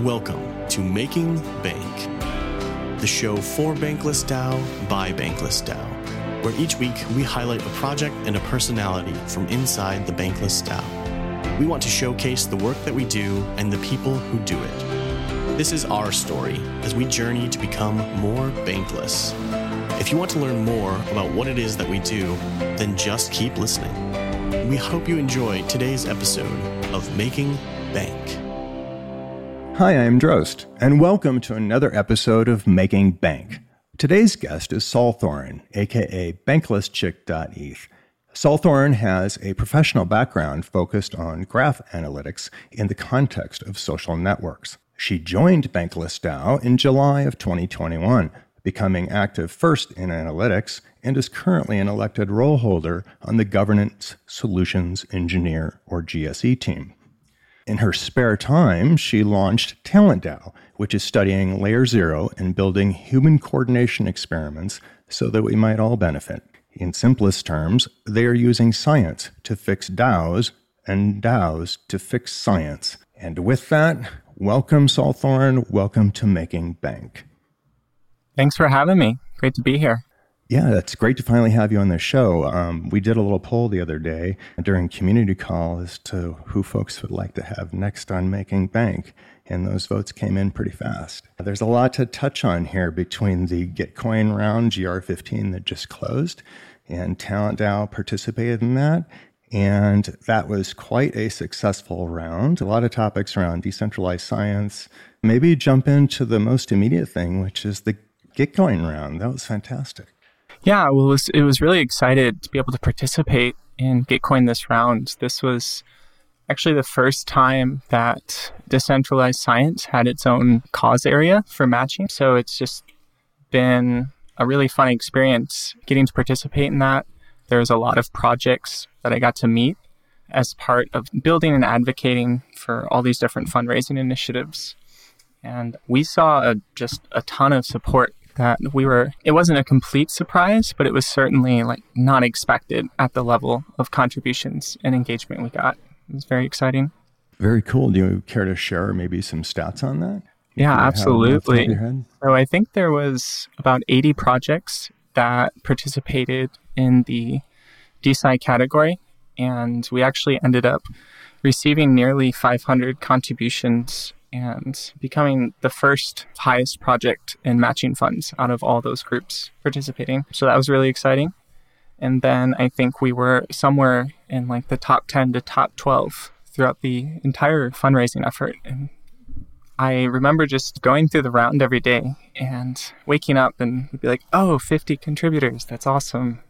Welcome to Making Bank, the show for Bankless DAO by Bankless DAO, where each week we highlight a project and a personality from inside the Bankless DAO. We want to showcase the work that we do and the people who do it. This is our story as we journey to become more bankless. If you want to learn more about what it is that we do, then just keep listening. We hope you enjoy today's episode of Making Bank. Hi, I'm Droste, and welcome to another episode of Making Bank. Today's guest is Saulthorin, aka BanklessChick.eth. Saulthorin has a professional background focused on graph analytics in the context of social networks. She joined Bankless DAO in July of 2021, becoming active first in analytics, and is currently an elected role holder on the Governance Solutions Engineer or GSE team. In her spare time, she launched TalentDAO, which is studying layer zero and building human coordination experiments so that we might all benefit. In simplest terms, they are using science to fix DAOs and DAOs to fix science. And with that, welcome, Saulthorin. Welcome to Making Bank. Thanks for having me. Great to be here. Yeah, it's great to finally have you on the show. Um, we did a little poll the other day during community call as to who folks would like to have next on Making Bank, and those votes came in pretty fast. There's a lot to touch on here between the Gitcoin round, GR15, that just closed, and TalentDAO participated in that. And that was quite a successful round. A lot of topics around decentralized science. Maybe jump into the most immediate thing, which is the Gitcoin round. That was fantastic. Yeah, well, it was, it was really excited to be able to participate in Gitcoin this round. This was actually the first time that decentralized science had its own cause area for matching. So it's just been a really fun experience getting to participate in that. There's a lot of projects that I got to meet as part of building and advocating for all these different fundraising initiatives. And we saw a, just a ton of support that we were it wasn't a complete surprise but it was certainly like not expected at the level of contributions and engagement we got. It was very exciting. Very cool. Do you care to share maybe some stats on that? Yeah absolutely. so i think there was about 80 projects that participated in the DeSci category and we actually ended up receiving nearly 500 contributions and becoming the first highest project in matching funds out of all those groups participating. So that was really exciting. And then I think we were somewhere in like the top 10 to top 12 throughout the entire fundraising effort. And I remember just going through the round every day and waking up and be like, oh, 50 contributors. That's awesome.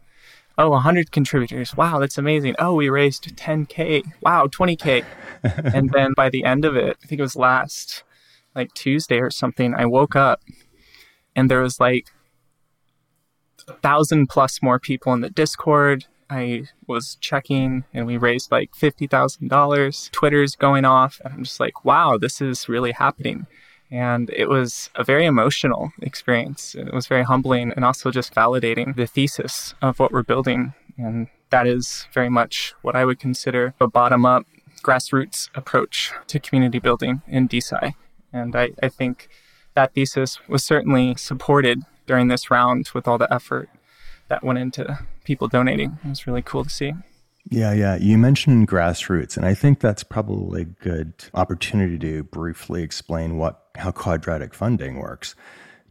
Oh, 100 contributors. Wow, that's amazing. Oh, we raised 10K. Wow, 20K. and then by the end of it, I think it was last like Tuesday or something, I woke up and there was like a thousand plus more people in the Discord. I was checking and we raised like $50,000. Twitter's going off. And I'm just like, wow, this is really happening. And it was a very emotional experience. It was very humbling and also just validating the thesis of what we're building. And that is very much what I would consider a bottom up, grassroots approach to community building in DeSci. And I, I think that thesis was certainly supported during this round with all the effort that went into people donating. It was really cool to see. Yeah, yeah. You mentioned grassroots, and I think that's probably a good opportunity to briefly explain what how quadratic funding works.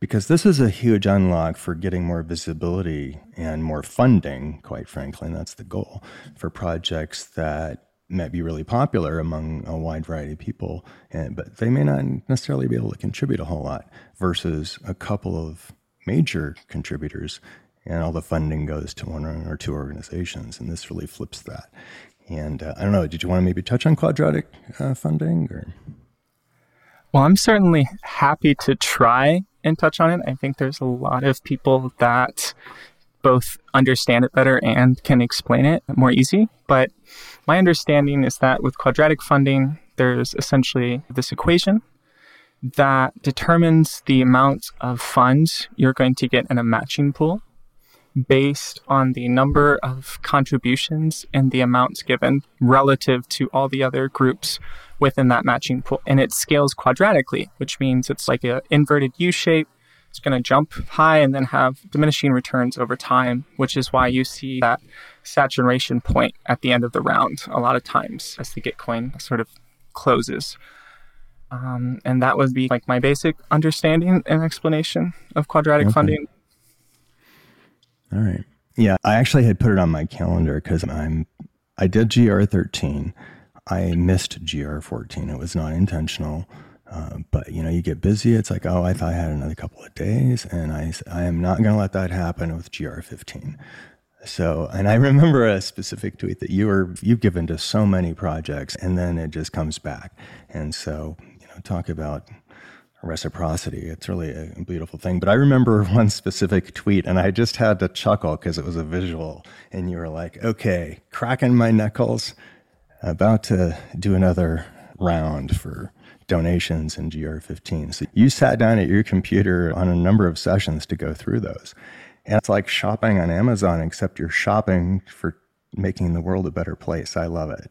Because this is a huge unlock for getting more visibility and more funding, quite frankly, and that's the goal for projects that might be really popular among a wide variety of people, and, but they may not necessarily be able to contribute a whole lot versus a couple of major contributors and all the funding goes to one or two organizations, and this really flips that. And uh, I don't know, did you want to maybe touch on quadratic uh, funding or? Well, I'm certainly happy to try and touch on it. I think there's a lot of people that both understand it better and can explain it more easy. But my understanding is that with quadratic funding, there's essentially this equation that determines the amount of funds you're going to get in a matching pool based on the number of contributions and the amounts given relative to all the other groups within that matching pool. And it scales quadratically, which means it's like an inverted U shape. It's going to jump high and then have diminishing returns over time, which is why you see that saturation point at the end of the round a lot of times as the Gitcoin sort of closes. Um, and that would be like my basic understanding and explanation of quadratic okay. funding. All right. Yeah, I actually had put it on my calendar because I'm I did GR13. I missed GR14. It was not intentional. Uh, but you know, you get busy. It's like, oh, I thought I had another couple of days, and I, I am not going to let that happen with GR15. So, and I remember a specific tweet that you were you've given to so many projects, and then it just comes back. And so, you know, talk about reciprocity. It's really a beautiful thing. But I remember one specific tweet, and I just had to chuckle because it was a visual. And you were like, okay, cracking my knuckles, about to do another round for donations in GR15. So you sat down at your computer on a number of sessions to go through those. And it's like shopping on Amazon, except you're shopping for making the world a better place. I love it.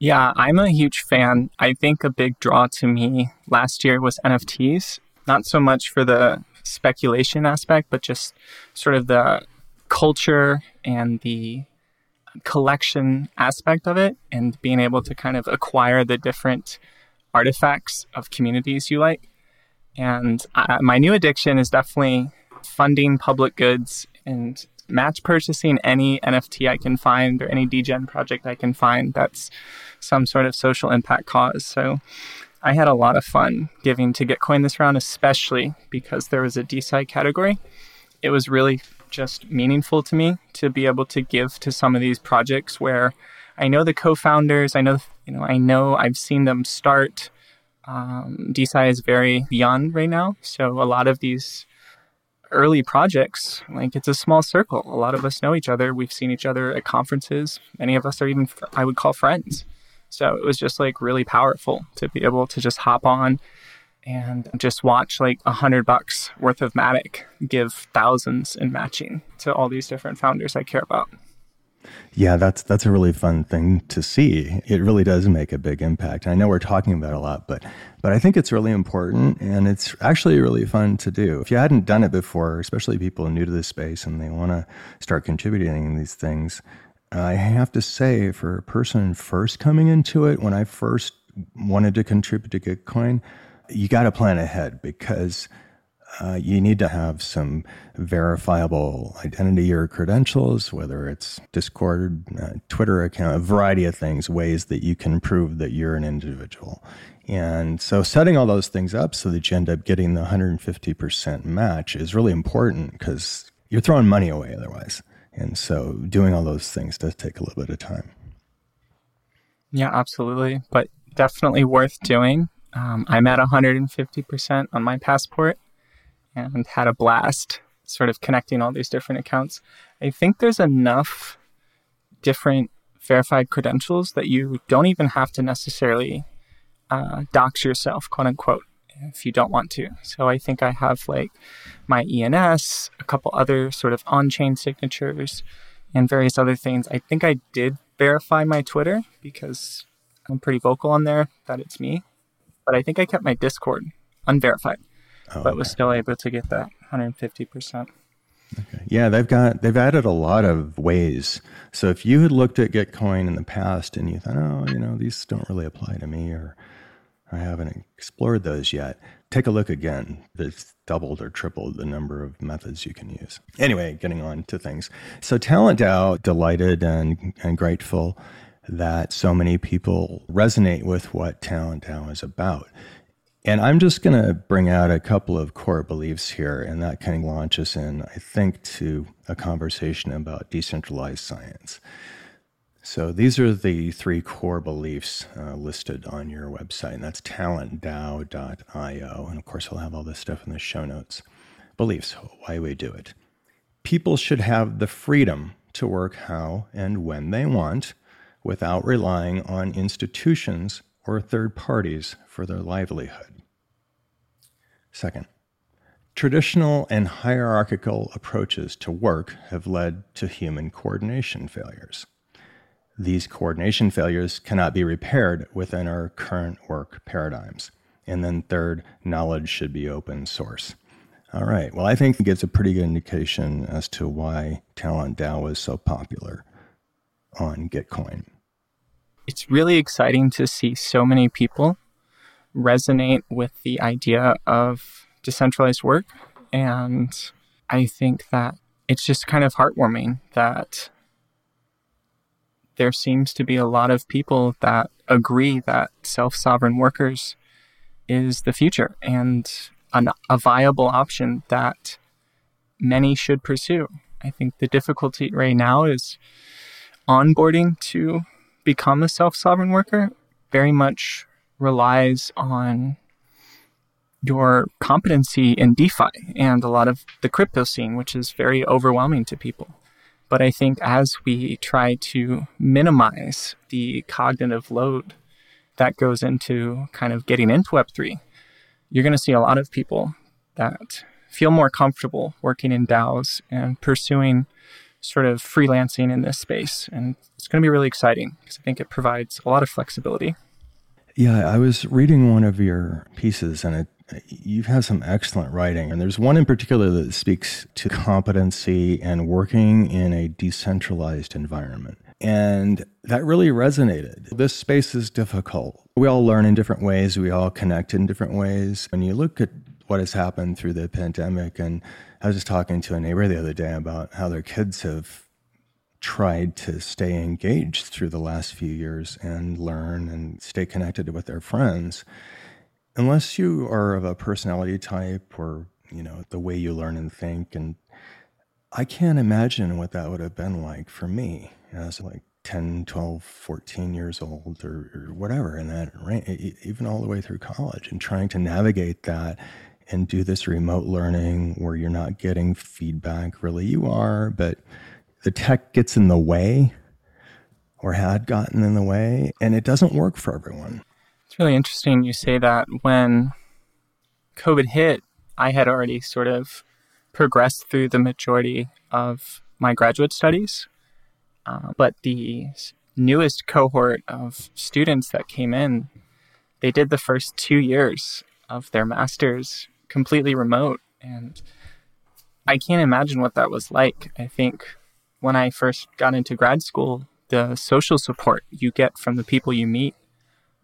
Yeah, I'm a huge fan. I think a big draw to me last year was NFTs, not so much for the speculation aspect, but just sort of the culture and the collection aspect of it and being able to kind of acquire the different artifacts of communities you like. And uh, my new addiction is definitely funding public goods and match purchasing any NFT I can find or any degen project I can find that's some sort of social impact cause. So I had a lot of fun giving to Gitcoin this round, especially because there was a DeSci category. It was really just meaningful to me to be able to give to some of these projects where I know the co-founders, I know you know, I know I've seen them start. Um, DeSci is very young right now, so a lot of these early projects, like it's a small circle. A lot of us know each other. We've seen each other at conferences. Many of us are even, I would call friends. So it was just like really powerful to be able to just hop on and just watch like a hundred bucks worth of Matic give thousands in matching to all these different founders I care about. Yeah, that's that's a really fun thing to see. It really does make a big impact. I know we're talking about a lot, but but I think it's really important and it's actually really fun to do. If you hadn't done it before, especially people new to this space and they want to start contributing these things, I have to say for a person first coming into it, when I first wanted to contribute to Gitcoin, you got to plan ahead because uh, you need to have some verifiable identity or credentials, whether it's Discord, uh, Twitter account, a variety of things, ways that you can prove that you're an individual. And so setting all those things up so that you end up getting the 150% match is really important because you're throwing money away otherwise. And so doing all those things does take a little bit of time. Yeah, absolutely. But definitely worth doing. Um, I'm at 150% on my passport and had a blast sort of connecting all these different accounts. I think there's enough different verified credentials that you don't even have to necessarily uh, dox yourself, quote unquote, if you don't want to. So I think I have like my ENS, a couple other sort of on chain signatures, and various other things. I think I did verify my Twitter because I'm pretty vocal on there that it's me. But I think I kept my Discord unverified oh, but okay. was still able to get that 150%. Okay. Yeah, they've got they've added a lot of ways. So if you had looked at Gitcoin in the past and you thought, oh, you know, these don't really apply to me, or I haven't explored those yet, take a look again. It's doubled or tripled the number of methods you can use. Anyway, getting on to things. So Talent DAO, delighted and, and grateful that so many people resonate with what Talent DAO is about. And I'm just going to bring out a couple of core beliefs here, and that kind of launches in, I think, to a conversation about decentralized science. So these are the three core beliefs uh, listed on your website, and that's talentdao.io. And of course, I'll have all this stuff in the show notes. Beliefs, why we do it. People should have the freedom to work how and when they want without relying on institutions or third parties for their livelihood. Second, Traditional and hierarchical approaches to work have led to human coordination failures. These coordination failures cannot be repaired within our current work paradigms. And then, third, knowledge should be open source. All right. Well, I think it gives a pretty good indication as to why Talent DAO is so popular on Gitcoin. It's really exciting to see so many people resonate with the idea of decentralized work. And I think that it's just kind of heartwarming that there seems to be a lot of people that agree that self sovereign workers is the future and an, a viable option that many should pursue. I think the difficulty right now is onboarding to become a self sovereign worker very much relies on your competency in DeFi and a lot of the crypto scene, which is very overwhelming to people. But I think as we try to minimize the cognitive load that goes into kind of getting into Web3, you're going to see a lot of people that feel more comfortable working in DAOs and pursuing sort of freelancing in this space. And it's going to be really exciting because I think it provides a lot of flexibility. Yeah, I was reading one of your pieces and it you've had some excellent writing, and there's one in particular that speaks to competency and working in a decentralized environment. And that really resonated. This space is difficult. We all learn in different ways, we all connect in different ways. When you look at what has happened through the pandemic, and I was just talking to a neighbor the other day about how their kids have tried to stay engaged through the last few years and learn and stay connected with their friends. Unless you are of a personality type or you know the way you learn and think and i can't imagine what that would have been like for me as like 10 12 14 years old or, or whatever in that range even all the way through college and trying to navigate that and do this remote learning where you're not getting feedback really you are but the tech gets in the way or had gotten in the way and it doesn't work for everyone it's really interesting you say that. When COVID hit, I had already sort of progressed through the majority of my graduate studies. Uh, but the newest cohort of students that came in, they did the first two years of their master's completely remote. And I can't imagine what that was like. I think when I first got into grad school, the social support you get from the people you meet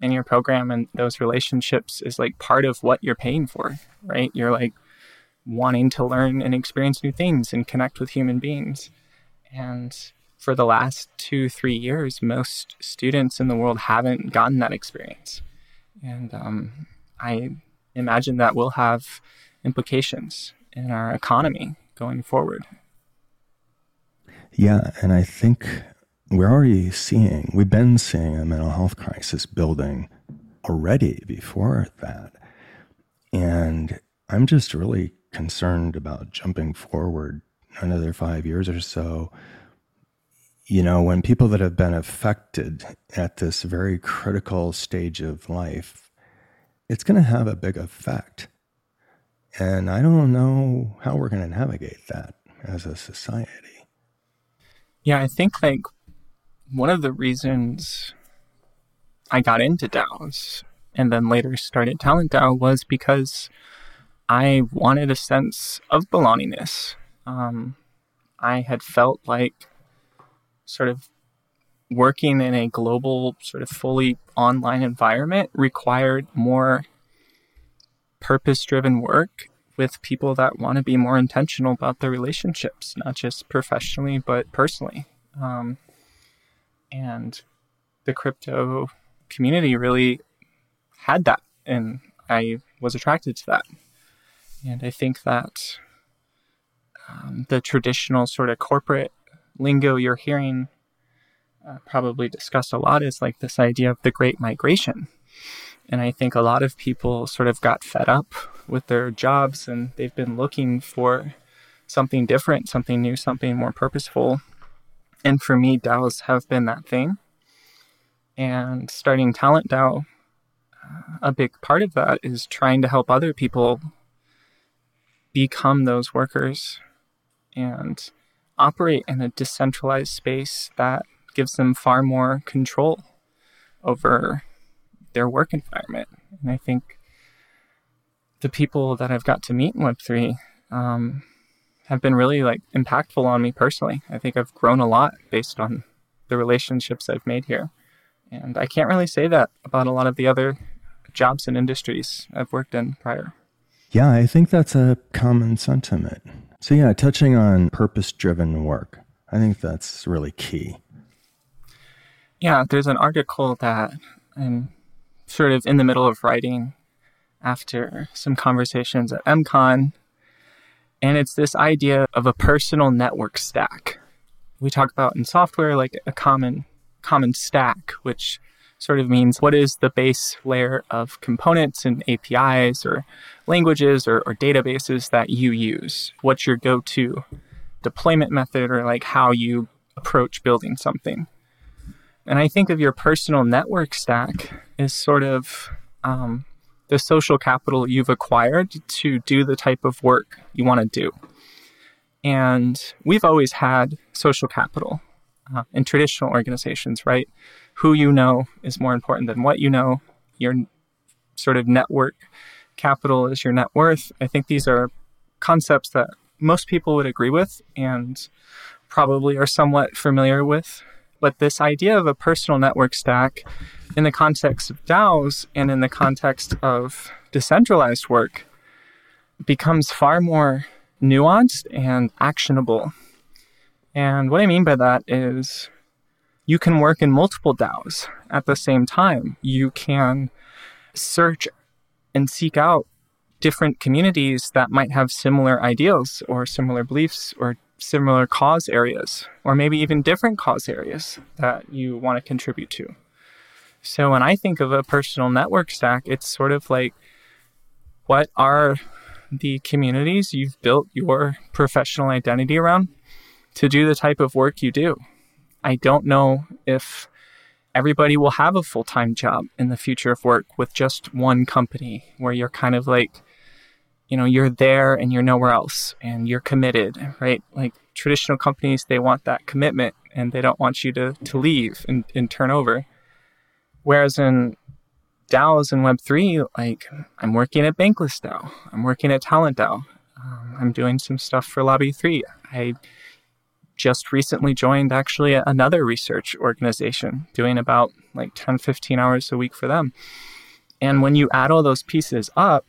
in your program and those relationships is like part of what you're paying for, right? You're like wanting to learn and experience new things and connect with human beings. And for the last two, three years, most students in the world haven't gotten that experience. And um, I imagine that will have implications in our economy going forward. Yeah, and I think we're already seeing, we've been seeing a mental health crisis building already before that. And I'm just really concerned about jumping forward another five years or so. You know, when people that have been affected at this very critical stage of life, it's going to have a big effect. And I don't know how we're going to navigate that as a society. Yeah, I think like one of the reasons I got into DAOs and then later started Talent DAO was because I wanted a sense of belongingness. Um, I had felt like sort of working in a global, sort of fully online environment required more purpose driven work with people that want to be more intentional about their relationships, not just professionally, but personally. Um, and the crypto community really had that and i was attracted to that and i think that um, the traditional sort of corporate lingo you're hearing uh, probably discussed a lot is like this idea of the great migration and i think a lot of people sort of got fed up with their jobs and they've been looking for something different something new something more purposeful and for me, DAOs have been that thing. And starting Talent DAO, uh, a big part of that is trying to help other people become those workers and operate in a decentralized space that gives them far more control over their work environment. And I think the people that I've got to meet in Web3 um, have been really like impactful on me personally. I think I've grown a lot based on the relationships I've made here. And I can't really say that about a lot of the other jobs and industries I've worked in prior. Yeah, I think that's a common sentiment. So, yeah, touching on purpose driven work, I think that's really key. Yeah, there's an article that I'm sort of in the middle of writing after some conversations at MCon. And it's this idea of a personal network stack. We talk about in software like a common common stack, which sort of means what is the base layer of components and APIs or languages or, or databases that you use? What's your go to deployment method or like how you approach building something? And I think of your personal network stack as sort of um, the social capital you've acquired to do the type of work you want to do. And we've always had social capital uh, in traditional organizations, right? Who you know is more important than what you know. Your sort of network capital is your net worth. I think these are concepts that most people would agree with and probably are somewhat familiar with. But this idea of a personal network stack in the context of DAOs and in the context of decentralized work becomes far more nuanced and actionable and what I mean by that is you can work in multiple DAOs at the same time. You can search and seek out different communities that might have similar ideals or similar beliefs or similar cause areas, or maybe even different cause areas that you want to contribute to. So when I think of a personal network stack, it's sort of like what are the communities you've built your professional identity around? to do the type of work you do. I don't know if everybody will have a full time job in the future of work with just one company where you're kind of like, you know, you're there and you're nowhere else and you're committed, right? Like traditional companies, they want that commitment and they don't want you to, to leave and, and turn over. Whereas in DAOs and Web3, like I'm working at Bankless DAO, I'm working at Talent DAO, um, I'm doing some stuff for Lobby 3. I just recently joined actually another research organization doing about like 10 15 hours a week for them and when you add all those pieces up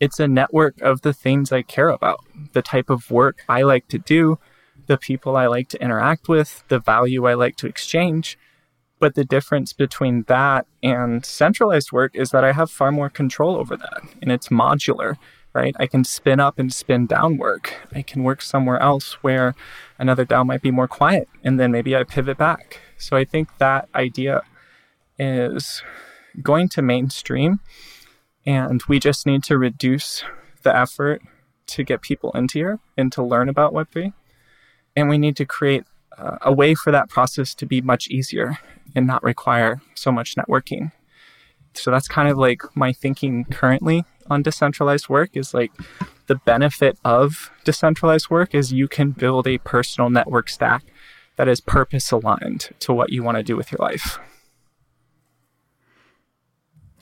it's a network of the things i care about the type of work i like to do the people i like to interact with the value i like to exchange but the difference between that and centralized work is that i have far more control over that and it's modular right? I can spin up and spin down work. I can work somewhere else where another DAO might be more quiet, and then maybe I pivot back. So I think that idea is going to mainstream, and we just need to reduce the effort to get people into here and to learn about Web3. And we need to create uh, a way for that process to be much easier and not require so much networking. So that's kind of like my thinking currently on decentralized work is like the benefit of decentralized work is you can build a personal network stack that is purpose aligned to what you want to do with your life.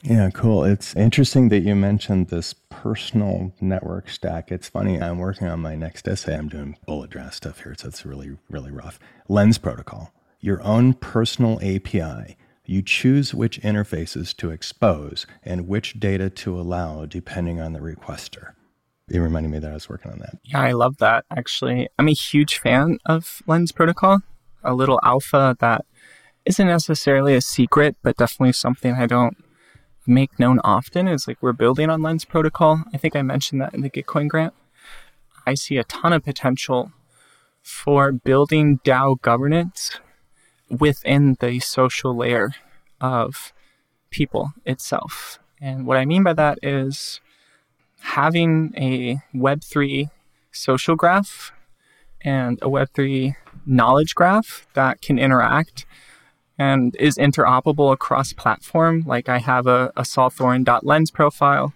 Yeah, cool. It's interesting that you mentioned this personal network stack. It's funny, I'm working on my next essay. I'm doing bullet draft stuff here, so it's really, really rough. Lens protocol, your own personal API you choose which interfaces to expose and which data to allow depending on the requester. It reminded me that I was working on that. Yeah, I love that actually. I'm a huge fan of Lens Protocol, a little alpha that isn't necessarily a secret, but definitely something I don't make known often is like we're building on Lens Protocol. I think I mentioned that in the Gitcoin grant. I see a ton of potential for building DAO governance within the social layer of people itself. And what I mean by that is having a Web3 social graph and a Web3 knowledge graph that can interact and is interoperable across platform. Like I have a, a Saulthorin.lens profile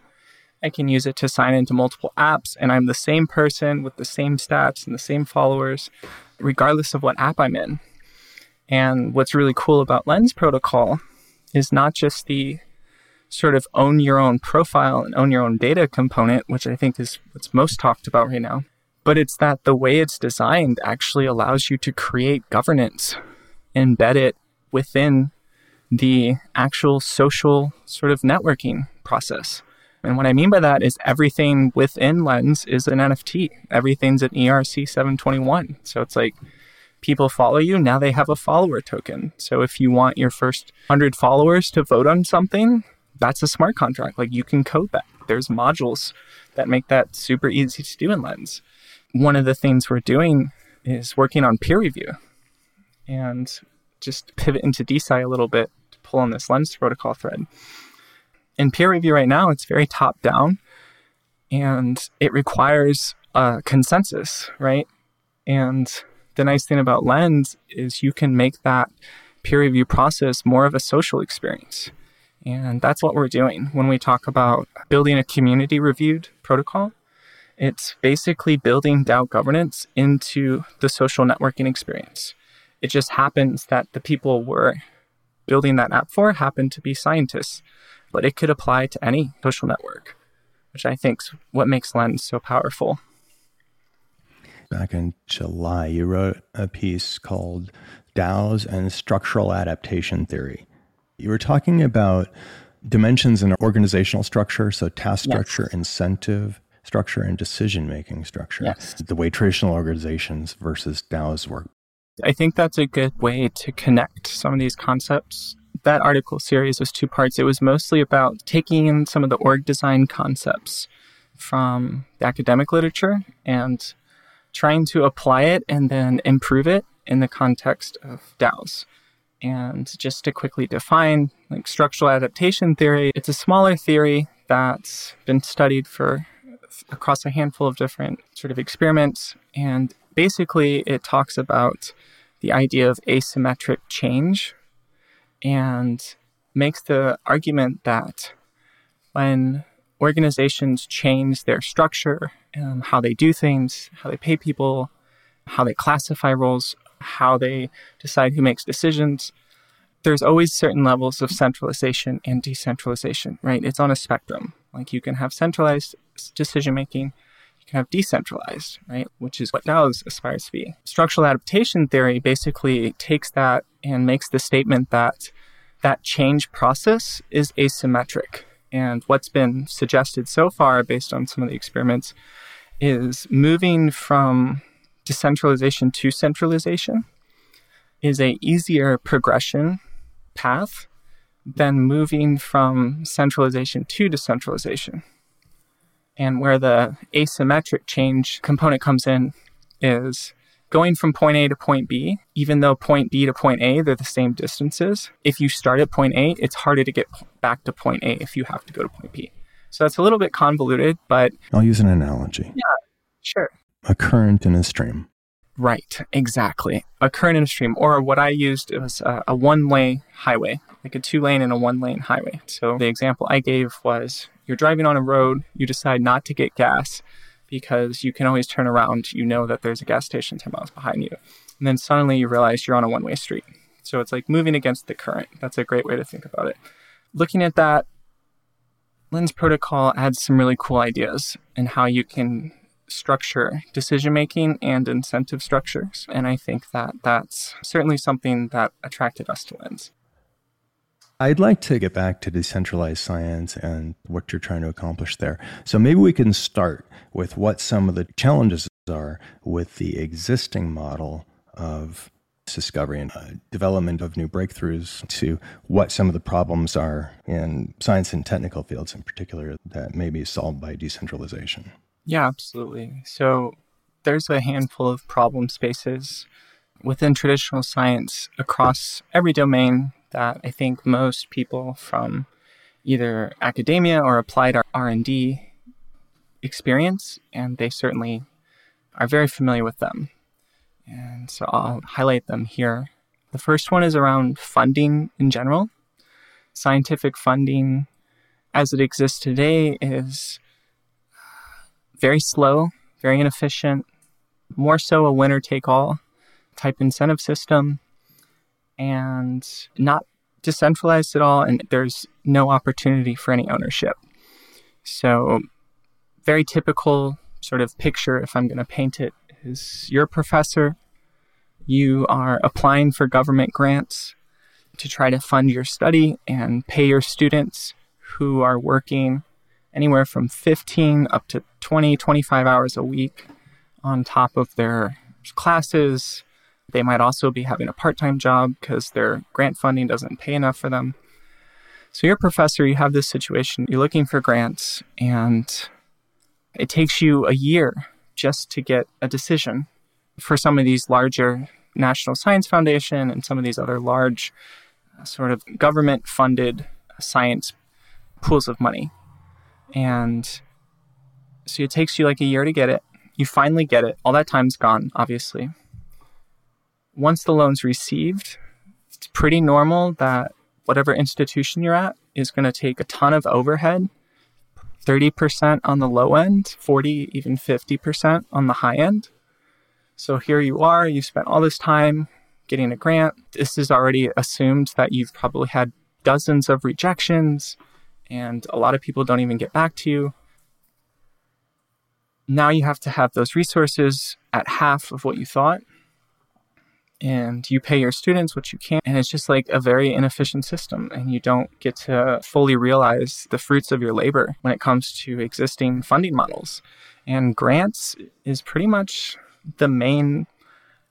I can use it to sign into multiple apps, and I'm the same person with the same stats and the same followers, regardless of what app I'm in. And what's really cool about Lens Protocol is not just the sort of own your own profile and own your own data component, which I think is what's most talked about right now, but it's that the way it's designed actually allows you to create governance, embed it within the actual social sort of networking process. And what I mean by that is everything within Lens is an NFT. Everything's an ERC 721. So it's like people follow you, now they have a follower token. So if you want your first 100 followers to vote on something, that's a smart contract. Like you can code that. There's modules that make that super easy to do in Lens. One of the things we're doing is working on peer review and just pivot into DeSci a little bit to pull on this Lens protocol thread in peer review right now, it's very top down and it requires a consensus, right? And the nice thing about Lens is you can make that peer review process more of a social experience. And that's what we're doing when we talk about building a community reviewed protocol. It's basically building DAO governance into the social networking experience. It just happens that the people we're building that app for happen to be scientists but it could apply to any social network, which I think is what makes Lens so powerful. Back in July, you wrote a piece called DAOs and Structural Adaptation Theory. You were talking about dimensions in organizational structure, so task yes. structure, incentive structure, and decision making structure. Yes. The way traditional organizations versus DAOs work. I think that's a good way to connect some of these concepts that article series was two parts. It was mostly about taking in some of the org design concepts from the academic literature and trying to apply it and then improve it in the context of DAOs. And just to quickly define like structural adaptation theory, it's a smaller theory that's been studied for across a handful of different sort of experiments. And basically, it talks about the idea of asymmetric change and makes the argument that when organizations change their structure, um, how they do things, how they pay people, how they classify roles, how they decide who makes decisions, there's always certain levels of centralization and decentralization, right? It's on a spectrum. Like you can have centralized decision making, you can have decentralized, right? Which is what DAOs aspires to be. Structural adaptation theory basically takes that and makes the statement that that change process is asymmetric. And what's been suggested so far, based on some of the experiments, is moving from decentralization to centralization is a easier progression path than moving from centralization to decentralization. And where the asymmetric change component comes in is going from point A to point B, even though point B to point A, they're the same distances. If you start at point A, it's harder to get back to point A if you have to go to point B. So that's a little bit convoluted, but. I'll use an analogy. Yeah, sure. A current in a stream. Right, exactly. A current in a stream. Or what I used was a, a one way highway, like a two lane and a one lane highway. So the example I gave was you're driving on a road, you decide not to get gas because you can always turn around. You know that there's a gas station 10 miles behind you. And then suddenly you realize you're on a one way street. So it's like moving against the current. That's a great way to think about it. Looking at that, Lens Protocol adds some really cool ideas and how you can structure decision making and incentive structures. And I think that that's certainly something that attracted us to Lens. I'd like to get back to decentralized science and what you're trying to accomplish there. So maybe we can start with what some of the challenges are with the existing model of discovery and uh, development of new breakthroughs to what some of the problems are in science and technical fields in particular that may be solved by decentralization. Yeah, absolutely. So there's a handful of problem spaces within traditional science across every domain that I think most people from either academia or applied R&D experience and they certainly are very familiar with them. And so I'll highlight them here. The first one is around funding in general. Scientific funding as it exists today is very slow, very inefficient, more so a winner take all type incentive system, and not decentralized at all. And there's no opportunity for any ownership. So, very typical sort of picture, if I'm going to paint it, is you're a professor, you are applying for government grants to try to fund your study and pay your students who are working anywhere from 15 up to 20, 25 hours a week on top of their classes. They might also be having a part time job because their grant funding doesn't pay enough for them. So, you're a professor, you have this situation, you're looking for grants, and it takes you a year just to get a decision for some of these larger National Science Foundation and some of these other large uh, sort of government funded science pools of money. And so it takes you like a year to get it. You finally get it. All that time's gone, obviously. Once the loan's received, it's pretty normal that whatever institution you're at is going to take a ton of overhead 30% on the low end, 40, even 50% on the high end. So here you are, you spent all this time getting a grant. This is already assumed that you've probably had dozens of rejections and a lot of people don't even get back to you. Now you have to have those resources at half of what you thought and you pay your students what you can. And it's just like a very inefficient system. And you don't get to fully realize the fruits of your labor when it comes to existing funding models. And grants is pretty much the main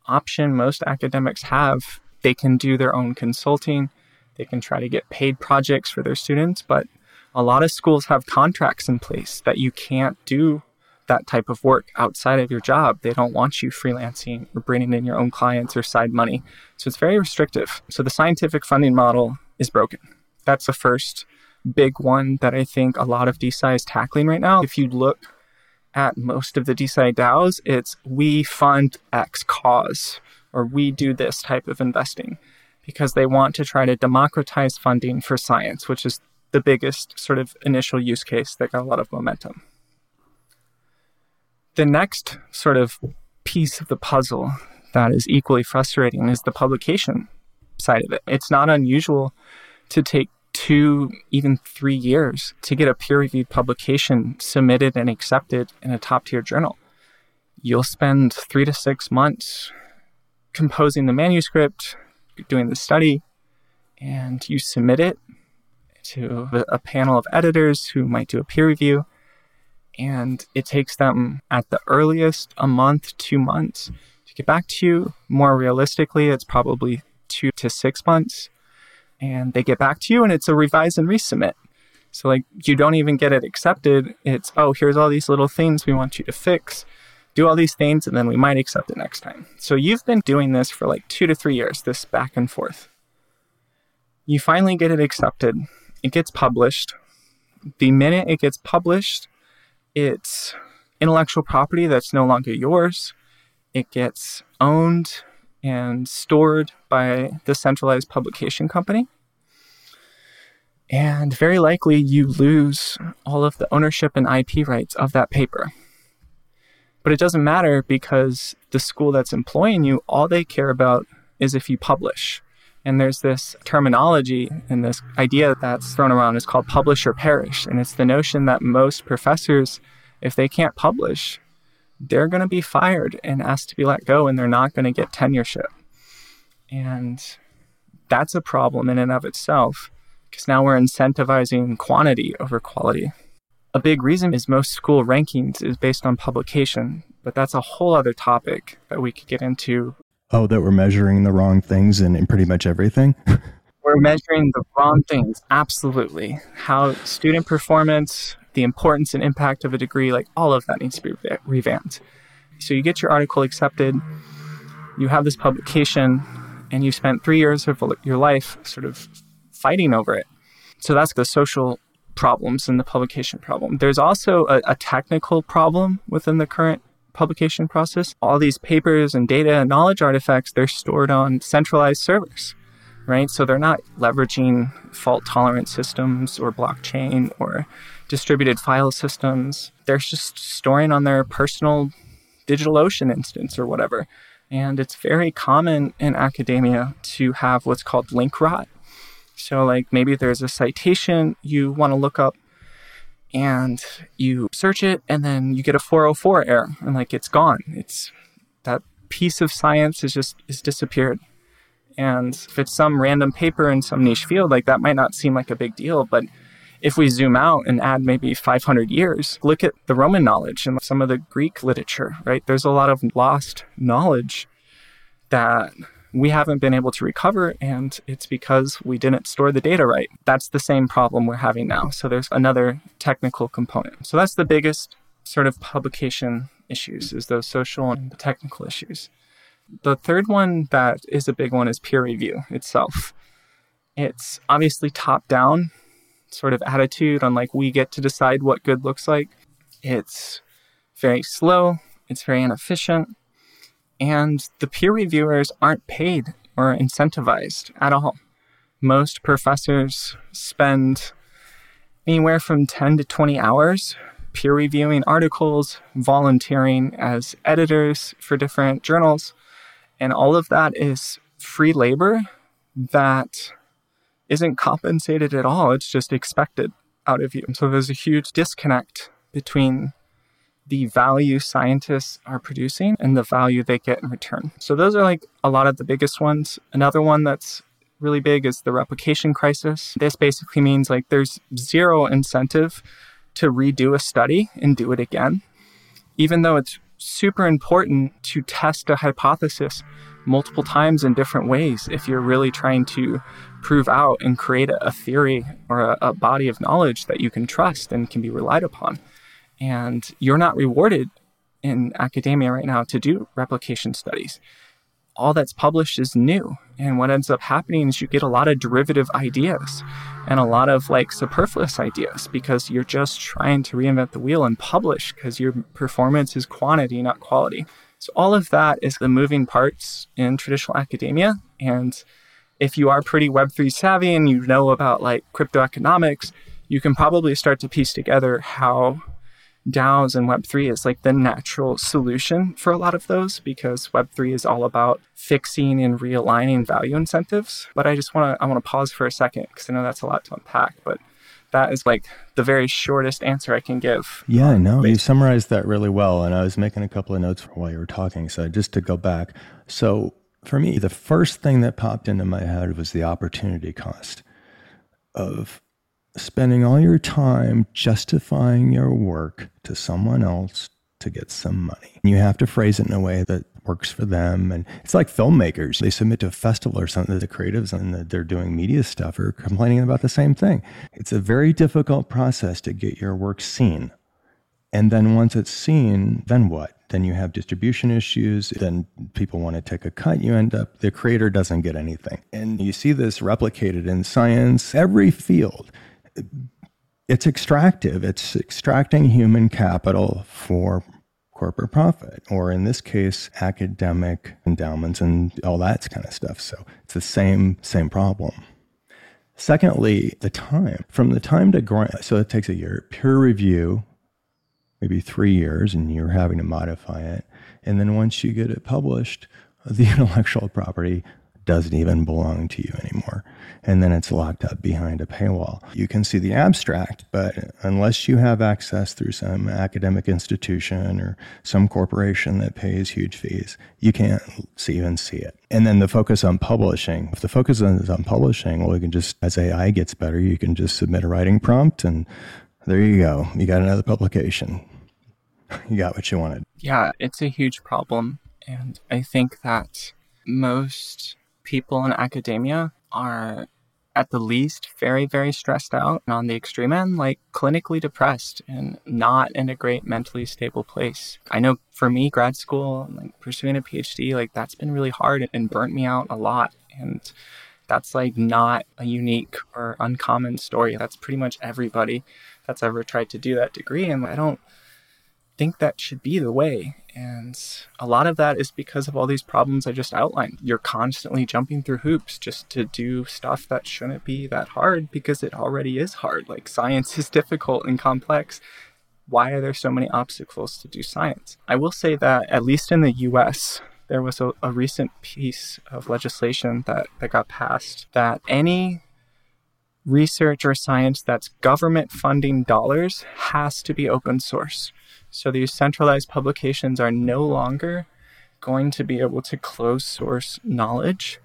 option most academics have. They can do their own consulting, they can try to get paid projects for their students, but a lot of schools have contracts in place that you can't do that type of work outside of your job. They don't want you freelancing or bringing in your own clients or side money. So it's very restrictive. So the scientific funding model is broken. That's the first big one that I think a lot of DeSci is tackling right now. If you look at most of the DeSci DAOs, it's we fund X cause or we do this type of investing because they want to try to democratize funding for science, which is the biggest sort of initial use case that got a lot of momentum. The next sort of piece of the puzzle that is equally frustrating is the publication side of it. It's not unusual to take two, even three years to get a peer reviewed publication submitted and accepted in a top tier journal. You'll spend three to six months composing the manuscript, doing the study, and you submit it to a panel of editors who might do a peer review and it takes them at the earliest a month, two months to get back to you. More realistically, it's probably two to six months. And they get back to you and it's a revise and resubmit. So, like, you don't even get it accepted. It's, oh, here's all these little things we want you to fix. Do all these things, and then we might accept it next time. So, you've been doing this for like two to three years, this back and forth. You finally get it accepted, it gets published. The minute it gets published, it's intellectual property that's no longer yours. It gets owned and stored by the centralized publication company. And very likely you lose all of the ownership and IP rights of that paper. But it doesn't matter because the school that's employing you, all they care about is if you publish. And there's this terminology and this idea that's thrown around is called publish or perish. And it's the notion that most professors, if they can't publish, they're going to be fired and asked to be let go and they're not going to get tenureship. And that's a problem in and of itself because now we're incentivizing quantity over quality. A big reason is most school rankings is based on publication, but that's a whole other topic that we could get into Oh, that we're measuring the wrong things in, in pretty much everything? we're measuring the wrong things, absolutely. How student performance, the importance and impact of a degree, like all of that needs to be revamped. So you get your article accepted, you have this publication, and you spent three years of your life sort of fighting over it. So that's the social problems and the publication problem. There's also a, a technical problem within the current publication process, all these papers and data and knowledge artifacts, they're stored on centralized servers, right? So they're not leveraging fault tolerant systems or blockchain or distributed file systems. They're just storing on their personal DigitalOcean instance or whatever. And it's very common in academia to have what's called link rot. So, like maybe there's a citation you want to look up and you search it and then you get a 404 error and like it's gone. It's that piece of science is just is disappeared. And if it's some random paper in some niche field, like that might not seem like a big deal, but if we zoom out and add maybe 500 years, look at the Roman knowledge and some of the Greek literature, right? There's a lot of lost knowledge that we haven't been able to recover, and it's because we didn't store the data right. That's the same problem we're having now. So there's another technical component. So that's the biggest sort of publication issues is those social and technical issues. The third one that is a big one is peer review itself. It's obviously top down sort of attitude on like we get to decide what good looks like. It's very slow, it's very inefficient, and the peer reviewers aren't paid or incentivized at all. Most professors spend anywhere from 10 to 20 hours peer reviewing articles, volunteering as editors for different journals, and all of that is free labor that isn't compensated at all. It's just expected out of you. So there's a huge disconnect between the value scientists are producing and the value they get in return. So those are like a lot of the biggest ones. Another one that's really big is the replication crisis. This basically means like there's zero incentive to redo a study and do it again, even though it's super important to test a hypothesis multiple times in different ways if you're really trying to prove out and create a, theory or a, a body of knowledge that you can trust and can be relied upon. And you're not rewarded in academia right now to do replication studies. All that's published is new. And what ends up happening is you get a lot of derivative ideas and a lot of like superfluous ideas because you're just trying to reinvent the wheel and publish because your performance is quantity, not quality. So all of that is the moving parts in traditional academia. And if you are pretty Web3 savvy and you know about like crypto economics, you can probably start to piece together how DAOs and Web3 is like the natural solution for a lot of those because Web3 is all about fixing and realigning value incentives. But I just want to I want to pause for a second because I know that's a lot to unpack. But that is like the very shortest answer I can give. Yeah, no, you summarized that really well. And I was making a couple of notes while you were talking. So just to go back. So for me, the first thing that popped into my head was the opportunity cost of spending all your time justifying your work to someone else to get some money. You have to phrase it in a way that works for them. And it's like filmmakers. They submit to a festival or something, the creatives and they're doing media stuff are complaining about the same thing. It's a very difficult process to get your work seen. And then once it's seen, then what? Then you have distribution issues. Then people want to take a cut. You end up, the creator doesn't get anything. And you see this replicated in science, every field it's extractive. It's extracting human capital for corporate profit, or in this case, academic endowments and all that kind of stuff. So it's the same same problem. Secondly, the time from the time to grant. So it takes a year. Peer review, maybe three years, and you're having to modify it. And then once you get it published, the intellectual property doesn't even belong to you anymore. And then it's locked up behind a paywall. You can see the abstract, but unless you have access through some academic institution or some corporation that pays huge fees, you can't even see it. And then the focus on publishing. If the focus is on publishing, well, you can just, as AI gets better, you can just submit a writing prompt and there you go. You got another publication. You got what you wanted. Yeah, it's a huge problem. And I think that most people in academia are at the least very very stressed out and on the extreme end like clinically depressed and not in a great mentally stable place. I know for me grad school like pursuing a phd like that's been really hard and burnt me out a lot. And that's like not a unique or uncommon story. That's pretty much everybody that's ever tried to do that degree. And i don't think that should be the way. And a lot of that is because of all these problems I just outlined. You're constantly jumping through hoops just to do stuff that shouldn't be that hard because it already is hard. Like science is difficult and complex. Why are there so many obstacles to do science? I will say that, at least in the US, there was a, a recent piece of legislation that, that got passed that any research or science that's government funding dollars has to be open source. So these centralized publications are no longer going to be able to close source knowledge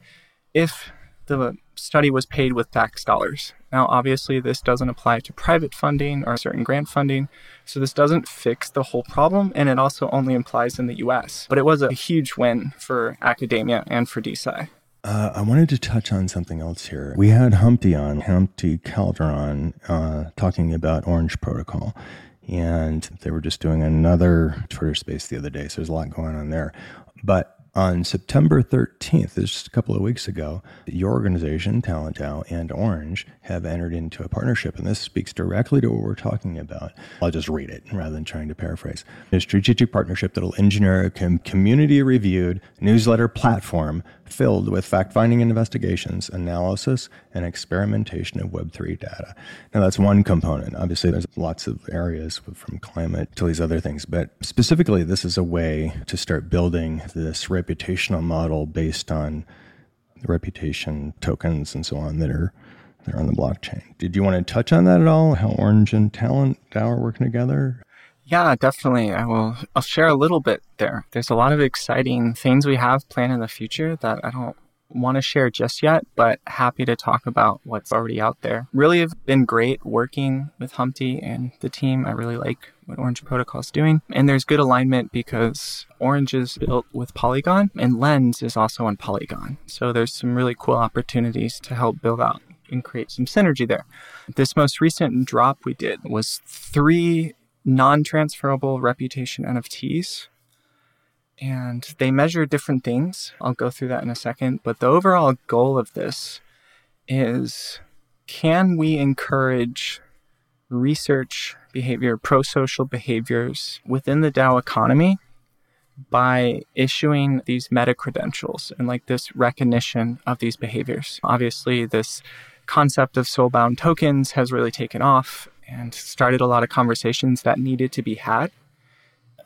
if the study was paid with tax dollars. Now, obviously, this doesn't apply to private funding or certain grant funding, so this doesn't fix the whole problem, and it also only applies in the US. But it was a huge win for academia and for DeSci. Uh, I wanted to touch on something else here. We had Humpty on, Humpty Calderon, uh, talking about Orange Protocol and they were just doing another Twitter space the other day. So there's a lot going on there. But on September 13th, just a couple of weeks ago, your organization, TalentDAO, and Orange have entered into a partnership, and this speaks directly to what we're talking about. I'll just read it rather than trying to paraphrase. A strategic partnership that will engineer a community reviewed newsletter platform filled with fact finding investigations, analysis, and experimentation of Web3 data. Now, that's one component. Obviously, there's lots of areas from climate to these other things, but specifically, this is a way to start building this reputational model based on the reputation tokens and so on that are that are on the blockchain. Did you want to touch on that at all? How Orange and Talent DAO are working together? Yeah, definitely. I will. I'll share a little bit there. There's a lot of exciting things we have planned in the future that I don't want to share just yet, but happy to talk about what's already out there. Really have been great working with Humpty and the team. I really like what Orange Protocol is doing. And there's good alignment because Orange is built with Polygon and Lens is also on Polygon. So there's some really cool opportunities to help build out and create some synergy there. This most recent drop we did was three non transferable reputation NFTs. And they measure different things. I'll go through that in a second. But the overall goal of this is can we encourage research behavior, pro social behaviors within the DAO economy by issuing these meta credentials and like this recognition of these behaviors? Obviously, this concept of soulbound tokens has really taken off and started a lot of conversations that needed to be had.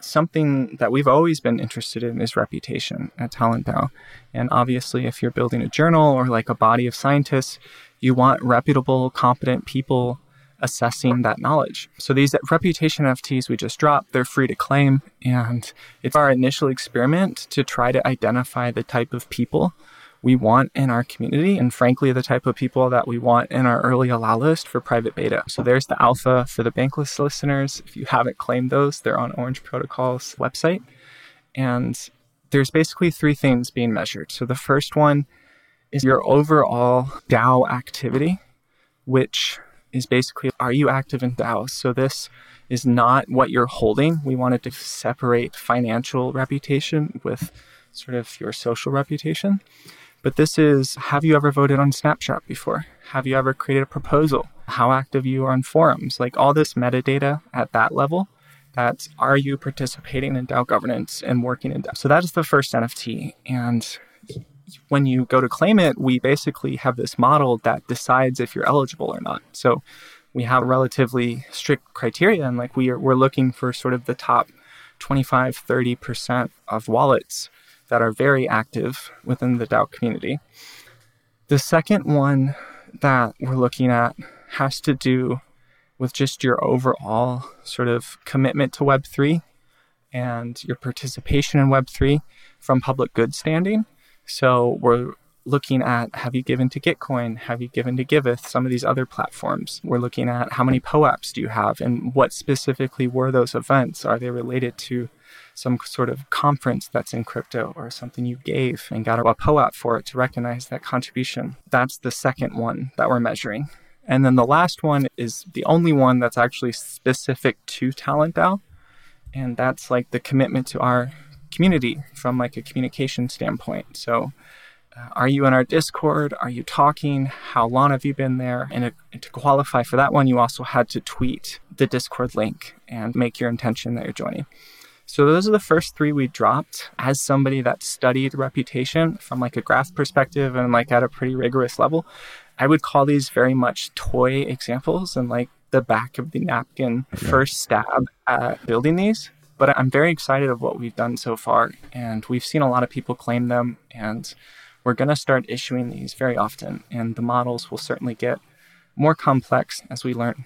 Something that we've always been interested in is reputation at TalentDAO. And obviously, if you're building a journal or like a body of scientists, you want reputable, competent people assessing that knowledge. So these reputation NFTs we just dropped, they're free to claim. And it's our initial experiment to try to identify the type of people we want in our community and frankly the type of people that we want in our early allow list for private beta. So there's the alpha for the bankless listeners. If you haven't claimed those, they're on Orange Protocol's website. And there's basically three things being measured. So the first one is your overall DAO activity, which is basically are you active in DAOs? So this is not what you're holding. We wanted to separate financial reputation with sort of your social reputation. But this is have you ever voted on Snapshot before? Have you ever created a proposal? How active you are on forums? Like all this metadata at that level. That's are you participating in DAO governance and working in DAO? So that is the first NFT. And when you go to claim it, we basically have this model that decides if you're eligible or not. So we have relatively strict criteria and like we are we're looking for sort of the top 25 30% of wallets that are very active within the DAO community. The second one that we're looking at has to do with just your overall sort of commitment to Web3 and your participation in Web3 from public good standing. So we're looking at have you given to Gitcoin? Have you given to Giveth? Some of these other platforms. We're looking at how many POAPs do you have and what specifically were those events? Are they related to some sort of conference that's in crypto or something you gave and got a POAP for it to recognize that contribution. That's the second one that we're measuring. And then the last one is the only one that's actually specific to TalentDAO. And that's like the commitment to our community from like a communication standpoint. So uh, are you in our Discord? Are you talking? How long have you been there? And, it, and to qualify for that one, you also had to tweet the Discord link and make your intention that you're joining. So those are the first three we dropped as somebody that studied reputation from like a graph perspective and like at a pretty rigorous level. I would call these very much toy examples and like the back of the napkin okay. first stab at building these. But I'm very excited of what we've done so far. And we've seen a lot of people claim them. And we're going to start issuing these very often. And the models will certainly get more complex as we learn.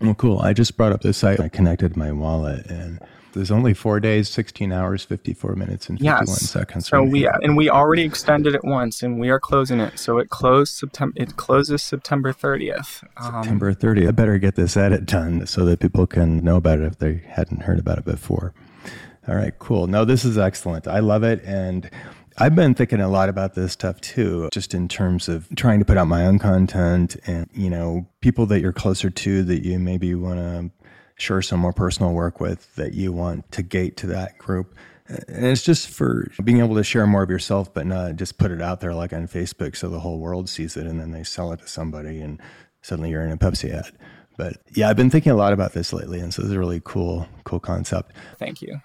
Well, cool. I just brought up the site. I connected my wallet, and there's only four days, 16 hours, 54 minutes, and 51 yes. seconds. So we and we already extended it once, and we are closing it. So it closed September. It closes September 30th. Um, September 30th. I better get this edit done so that people can know about it if they hadn't heard about it before. All right, cool. No, this is excellent. I love it, and I've been thinking a lot about this stuff too, just in terms of trying to put out my own content and, you know, people that you're closer to that you maybe want to share some more personal work with that you want to gate to that group. And it's just for being able to share more of yourself, but not just put it out there like on Facebook so the whole world sees it and then they sell it to somebody and suddenly you're in a Pepsi ad. But yeah, I've been thinking a lot about this lately. And so this is a really cool, cool concept. Thank you.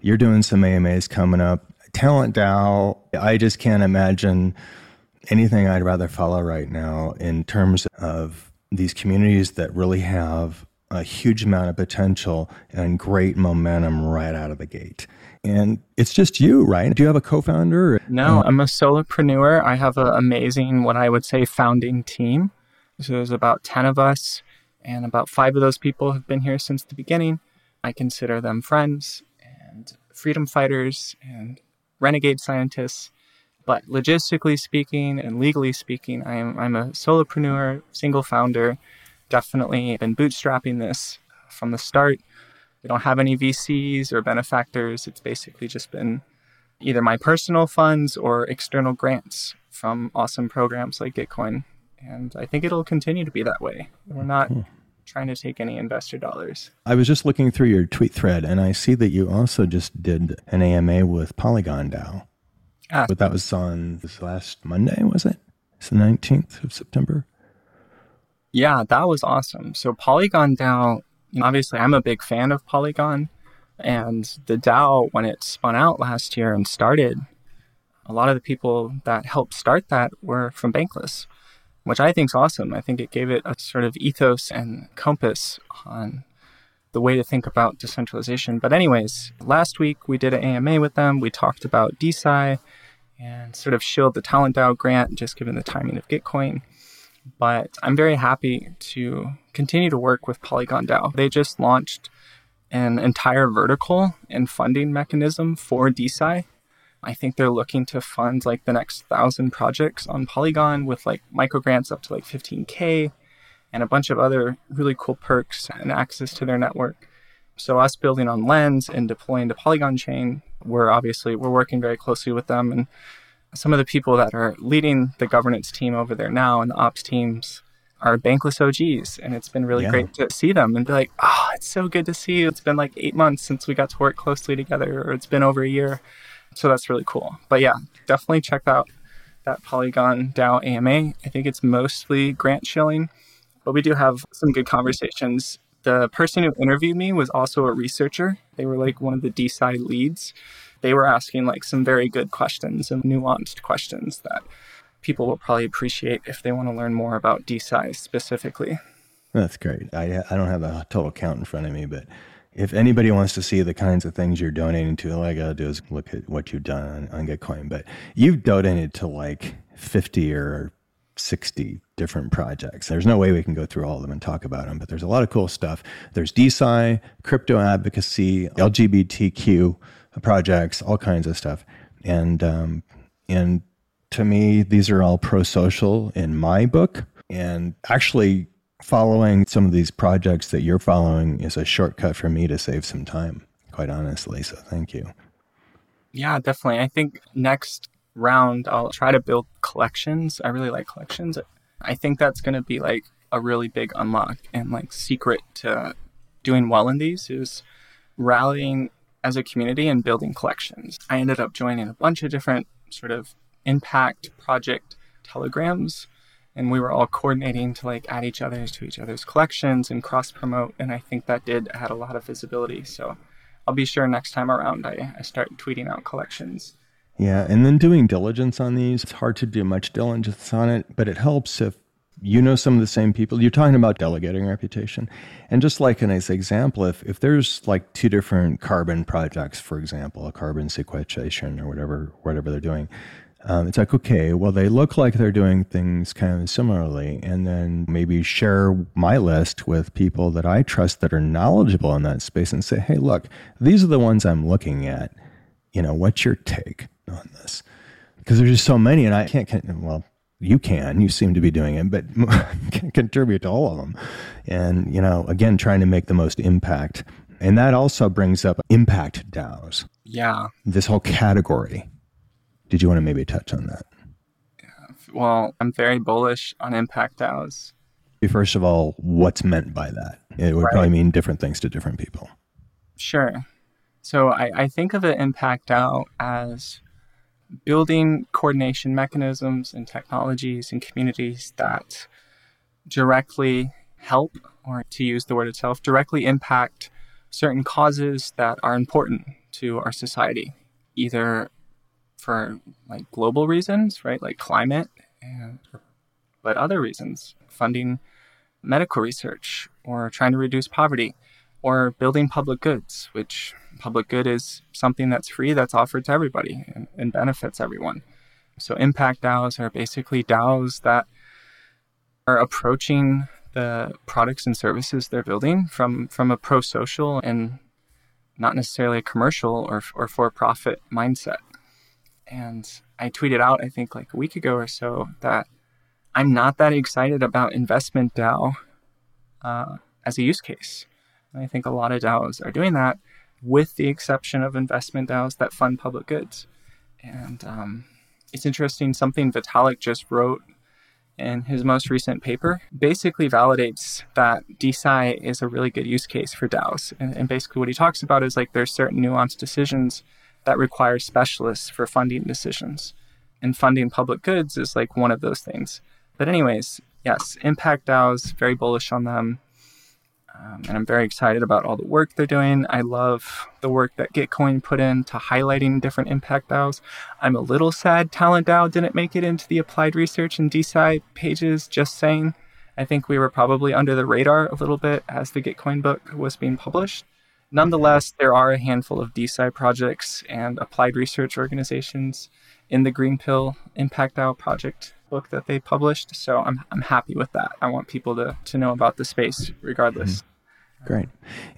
You're doing some AMAs coming up. Talent DAO, I just can't imagine anything I'd rather follow right now in terms of these communities that really have a huge amount of potential and great momentum right out of the gate. And it's just you, right? Do you have a co founder? No, uh-huh. I'm a solopreneur. I have an amazing, what I would say, founding team. So there's about 10 of us, and about five of those people have been here since the beginning. I consider them friends and freedom fighters and renegade scientists. But logistically speaking and legally speaking, I'm, I'm a solopreneur, single founder, definitely been bootstrapping this from the start. We don't have any VCs or benefactors. It's basically just been either my personal funds or external grants from awesome programs like Gitcoin. And I think it'll continue to be that way. We're not hmm. Trying to take any investor dollars. I was just looking through your tweet thread and I see that you also just did an AMA with Polygon DAO. Ah. But that was on this last Monday, was it? It's the 19th of September. Yeah, that was awesome. So Polygon DAO, obviously I'm a big fan of Polygon and the DAO when it spun out last year and started, a lot of the people that helped start that were from Bankless, which I think is awesome. I think it gave it a sort of ethos and compass on the way to think about decentralization. But anyways, last week we did an AMA with them. We talked about DeSci and sort of shield the Talent DAO grant, just given the timing of Gitcoin. But I'm very happy to continue to work with Polygon DAO. They just launched an entire vertical and funding mechanism for DeSci. I think they're looking to fund like the next thousand projects on Polygon with like micro grants up to like 15K and a bunch of other really cool perks and access to their network. So us building on Lens and deploying to Polygon chain, we're obviously we're working very closely with them and some of the people that are leading the governance team over there now and the ops teams are bankless OGs. And it's been really yeah. great to see them and be like, oh, it's so good to see you. It's been like eight months since we got to work closely together, or it's been over a year. So that's really cool. But yeah, definitely check out that Polygon DAO AMA. I think it's mostly grant shilling, but we do have some good conversations. The person who interviewed me was also a researcher. They were like one of the DeSci leads they were asking like some very good questions and nuanced questions that people will probably appreciate if they want to learn more about DeSci specifically. That's great. I, I don't have a total count in front of me, but if anybody wants to see the kinds of things you're donating to, all I got to do is look at what you've done on, on Gitcoin. But you've donated to like 50 or 60 different projects. There's no way we can go through all of them and talk about them, but there's a lot of cool stuff. There's DeSci, crypto advocacy, LGBTQ projects, all kinds of stuff. And um, and to me, these are all pro social in my book. And actually, following some of these projects that you're following is a shortcut for me to save some time, quite honestly. So thank you. Yeah, definitely. I think next round, I'll try to build collections. I really like collections. I think that's going to be like a really big unlock and like secret to doing well in these is rallying as a community and building collections. I ended up joining a bunch of different sort of impact project telegrams and we were all coordinating to like add each other's to each other's collections and cross promote and i think that did add a lot of visibility. So i'll be sure next time around i, I start tweeting out collections. Yeah and then doing diligence on these it's hard to do much diligence on it but it helps if you know some of the same people. You're talking about delegating reputation. And just like an nice example if, if there's like two different carbon projects for example a carbon sequestration or whatever whatever they're doing um, it's like, okay, well, they look like they're doing things kind of similarly. And then maybe share my list with people that I trust that are knowledgeable in that space and say, hey, look, these are the ones I'm looking at. You know, what's your take on this? Because there's just so many, and I can't, well, you can, you seem to be doing it, but can contribute to all of them. And, you know, again, trying to make the most impact. And that also brings up impact DAOs. Yeah. This whole category did you want to maybe touch on that? Yeah. Well, I'm very bullish on impact DAOs. First of all, what's meant by that? It would right. probably mean different things to different people. Sure. So I, I think of an impact DAO as building coordination mechanisms and technologies and communities that directly help, or to use the word itself, directly impact certain causes that are important to our society, either for like global reasons, right? Like climate, and, but other reasons, funding medical research or trying to reduce poverty or building public goods, which public good is something that's free that's offered to everybody and, and benefits everyone. So impact DAOs are basically DAOs that are approaching the products and services they're building from from a pro-social and not necessarily a commercial or, or for-profit mindset. And I tweeted out, I think like a week ago or so, that I'm not that excited about investment DAO uh, as a use case. And I think a lot of DAOs are doing that, with the exception of investment DAOs that fund public goods. And um, it's interesting, something Vitalik just wrote in his most recent paper basically validates that DeSci is a really good use case for DAOs. And, and basically, what he talks about is like there's certain nuanced decisions that requires specialists for funding decisions. And funding public goods is like one of those things. But, anyways, yes, Impact DAOs, very bullish on them. Um, and I'm very excited about all the work they're doing. I love the work that Gitcoin put into highlighting different impact DAOs. I'm a little sad Talent DAO didn't make it into the applied research and DeSci pages, just saying. I think we were probably under the radar a little bit as the Gitcoin book was being published. Nonetheless, there are a handful of DeSci projects and applied research organizations in the Green Pill Impact DAO project book that they published. So I'm, I'm happy with that. I want people to, to know about the space regardless. Mm-hmm. Great.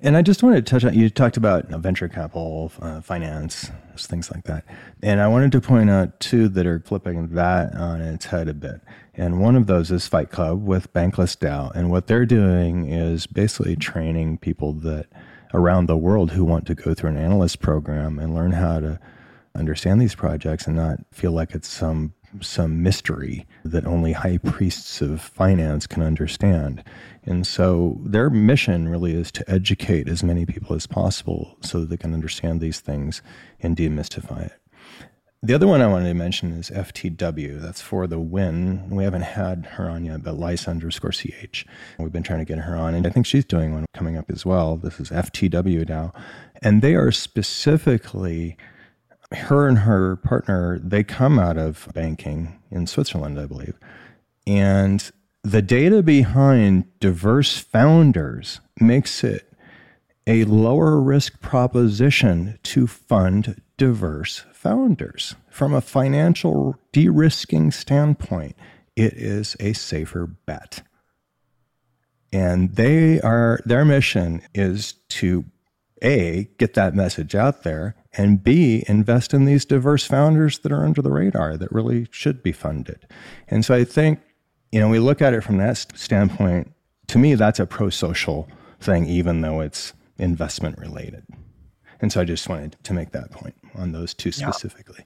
And I just wanted to touch on, you talked about venture capital, uh, finance, things like that. And I wanted to point out two that are flipping that on its head a bit. And one of those is Fight Club with Bankless DAO. And what they're doing is basically training people that around the world who want to go through an analyst program and learn how to understand these projects and not feel like it's some some mystery that only high priests of finance can understand. And so their mission really is to educate as many people as possible so that they can understand these things and demystify it. The other one I wanted to mention is FTW. That's for the win. We haven't had her on yet, but Lisa underscore CH. We've been trying to get her on, and I think she's doing one coming up as well. This is FTW now. And they are specifically, her and her partner, they come out of banking in Switzerland, I believe. And the data behind diverse founders makes it a lower risk proposition to fund diverse founders. From a financial de risking standpoint, it is a safer bet. And they are their mission is to A, get that message out there, and B, invest in these diverse founders that are under the radar that really should be funded. And so I think, you know, we look at it from that standpoint. To me, that's a pro social thing, even though it's investment related. And so I just wanted to make that point on those two specifically.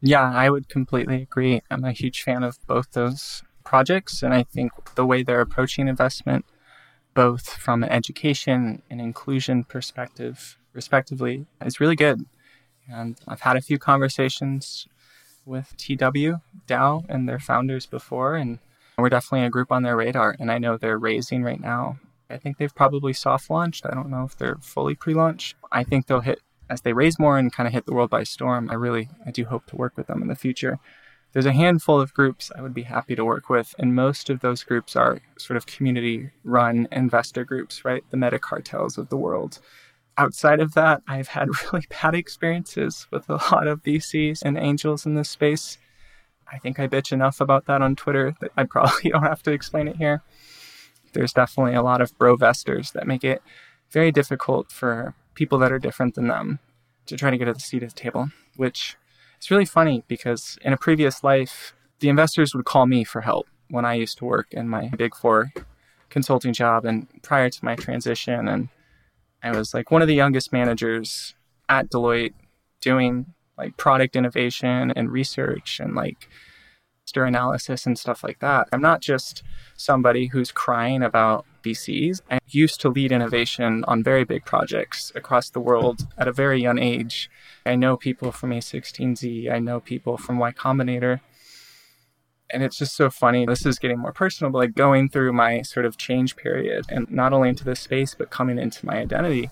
Yeah. yeah, I would completely agree. I'm a huge fan of both those projects. And I think the way they're approaching investment, both from an education and inclusion perspective, respectively, is really good. And I've had a few conversations with TW DAO and their founders before, and we're definitely a group on their radar. And I know they're raising right now. I think they've probably soft launched. I don't know if they're fully pre launch. I think they'll hit as they raise more and kind of hit the world by storm. I really, I do hope to work with them in the future. There's a handful of groups I would be happy to work with, and most of those groups are sort of community run investor groups, right? The meta cartels of the world. Outside of that, I've had really bad experiences with a lot of VCs and angels in this space. I think I bitch enough about that on Twitter that I probably don't have to explain it here. There's definitely a lot of bro vesters that make it very difficult for people that are different than them to try to get a seat at the table, which it's really funny because in a previous life, the investors would call me for help when I used to work in my big four consulting job and prior to my transition. And I was like one of the youngest managers at Deloitte doing like product innovation and research and like analysis and stuff like that. I'm not just somebody who's crying about VCs. I used to lead innovation on very big projects across the world at a very young age. I know people from A16Z, I know people from Y Combinator. And it's just so funny. This is getting more personal, but like going through my sort of change period and not only into this space, but coming into my identity.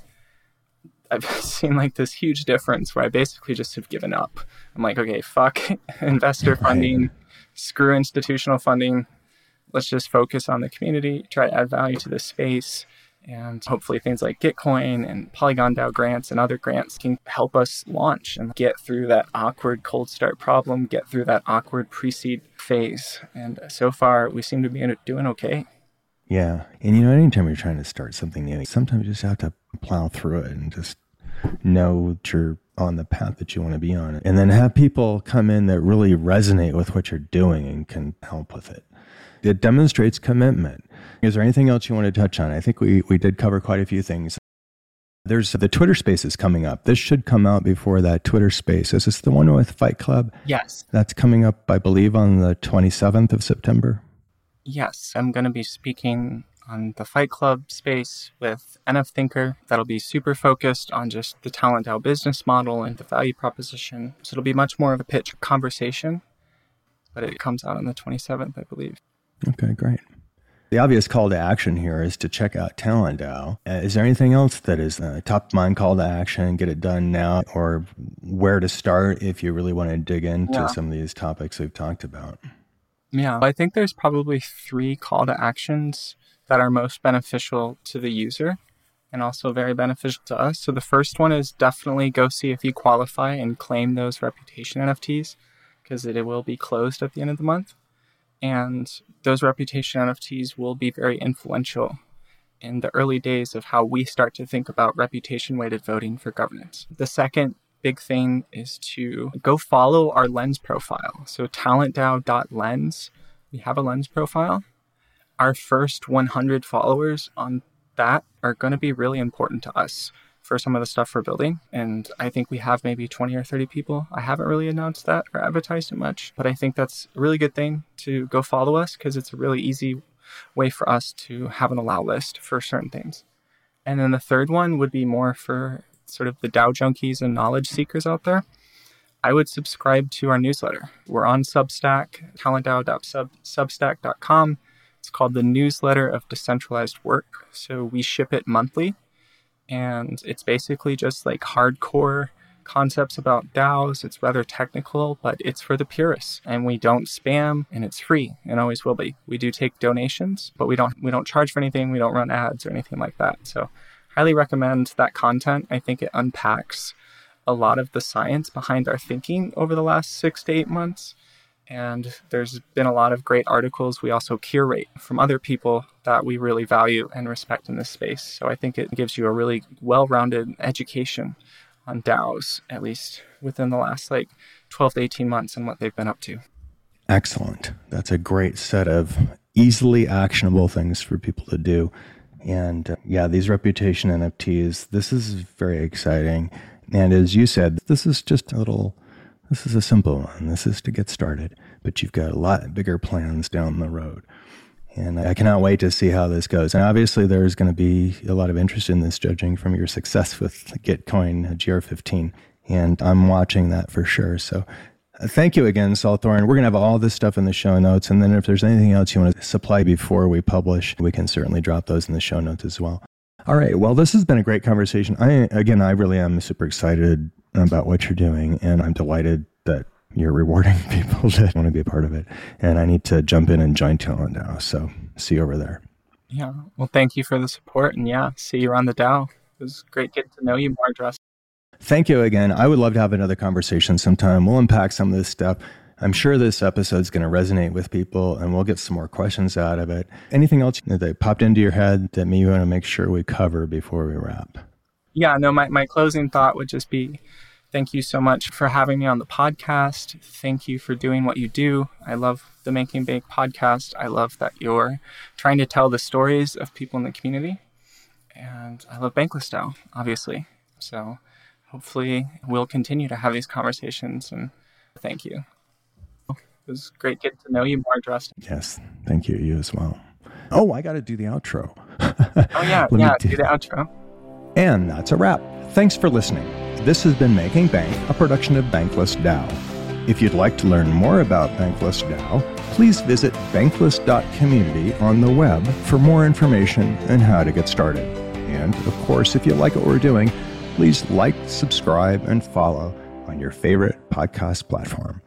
I've seen like this huge difference where I basically just have given up. I'm like, okay, fuck investor funding, screw institutional funding let's just focus on the community, try to add value to this space. And hopefully, things like Gitcoin and Polygon DAO grants and other grants can help us launch and get through that awkward cold start problem, get through that awkward pre seed phase. And so far, we seem to be doing okay. Yeah. And you know, anytime you're trying to start something new, sometimes you just have to plow through it and just know that you're on the path that you want to be on. And then have people come in that really resonate with what you're doing and can help with it. It demonstrates commitment. Is there anything else you want to touch on? I think we, we did cover quite a few things. There's the Twitter spaces coming up. This should come out before that Twitter space. Is this the one with Fight Club? Yes. That's coming up, I believe, on the 27th of September. Yes. I'm going to be speaking on the Fight Club space with NF Thinker. That'll be super focused on just the Talent DAO business model and the value proposition. So it'll be much more of a pitch conversation, but it comes out on the 27th, I believe. Okay, great. The obvious call to action here is to check out Talent DAO. Uh, is there anything else that is a top of mind call to action? Get it done now, or where to start if you really want to dig into yeah. some of these topics we've talked about? Yeah, I think there's probably three call to actions that are most beneficial to the user and also very beneficial to us. So the first one is definitely go see if you qualify and claim those reputation NFTs because it will be closed at the end of the month. And those reputation NFTs will be very influential in the early days of how we start to think about reputation weighted voting for governance. The second big thing is to go follow our lens profile. So talentdao.lens, we have a lens profile. Our first 100 followers on that are going to be really important to us for some of the stuff we're building. And I think we have maybe 20 or 30 people. I haven't really announced that or advertised it much, but I think that's a really good thing to go follow us because it's a really easy way for us to have an allow list for certain things. And then the third one would be more for sort of the DAO junkies and knowledge seekers out there. I would subscribe to our newsletter. We're on Substack, talentdao.substack.com. It's called the Newsletter of Decentralized Work. So we ship it monthly and it's basically just like hardcore concepts about DAOs. It's rather technical, but it's for the purists, and we don't spam, and it's free, and always will be. We do take donations, but we don't we don't charge for anything. We don't run ads or anything like that. So, highly recommend that content. I think it unpacks a lot of the science behind our thinking over the last six to eight months and there's been a lot of great articles we also curate from other people that we really value and respect in this space. So I think it gives you a really well rounded education on DAOs, at least within the last like 12 to 18 months and what they've been up to. Excellent. That's a great set of easily actionable things for people to do. And uh, yeah, these reputation NFTs, this is very exciting. And as you said, this is just a little this is a simple one. This is to get started, but you've got a lot bigger plans down the road. And I cannot wait to see how this goes. And obviously, there's going to be a lot of interest in this, judging from your success with Gitcoin uh, GR15. And I'm watching that for sure. So uh, Thank you again, Saulthorin. We're going to have all this stuff in the show notes. And then if there's anything else you want to supply before we publish, we can certainly drop those in the show notes as well. All right. Well, this has been a great conversation. I, again, I really am super excited about what you're doing. And I'm delighted that you're rewarding people that want to be a part of it. And I need to jump in and join Talent now. So see you over there. Yeah. Well, thank you for the support. And yeah, see you around the DAO. It was great getting to know you more, Droste. Thank you again. I would love to have another conversation sometime. We'll unpack some of this stuff. I'm sure this episode is going to resonate with people and we'll get some more questions out of it. Anything else that popped into your head that maybe you want to make sure we cover before we wrap? Yeah, no, my, my closing thought would just be thank you so much for having me on the podcast. Thank you for doing what you do. I love the Making Bank podcast. I love that you're trying to tell the stories of people in the community. And I love Bankless DAO, obviously. So hopefully we'll continue to have these conversations and thank you. It was great getting to know you more, Justin. Yes, thank you. You as well. Oh, I got to do the outro. oh, yeah, Let yeah, do the outro. And that's a wrap. Thanks for listening. This has been Making Bank, a production of Bankless DAO. If you'd like to learn more about Bankless DAO, please visit bankless.community on the web for more information and how to get started. And, of course, if you like what we're doing, please like, subscribe, and follow on your favorite podcast platform.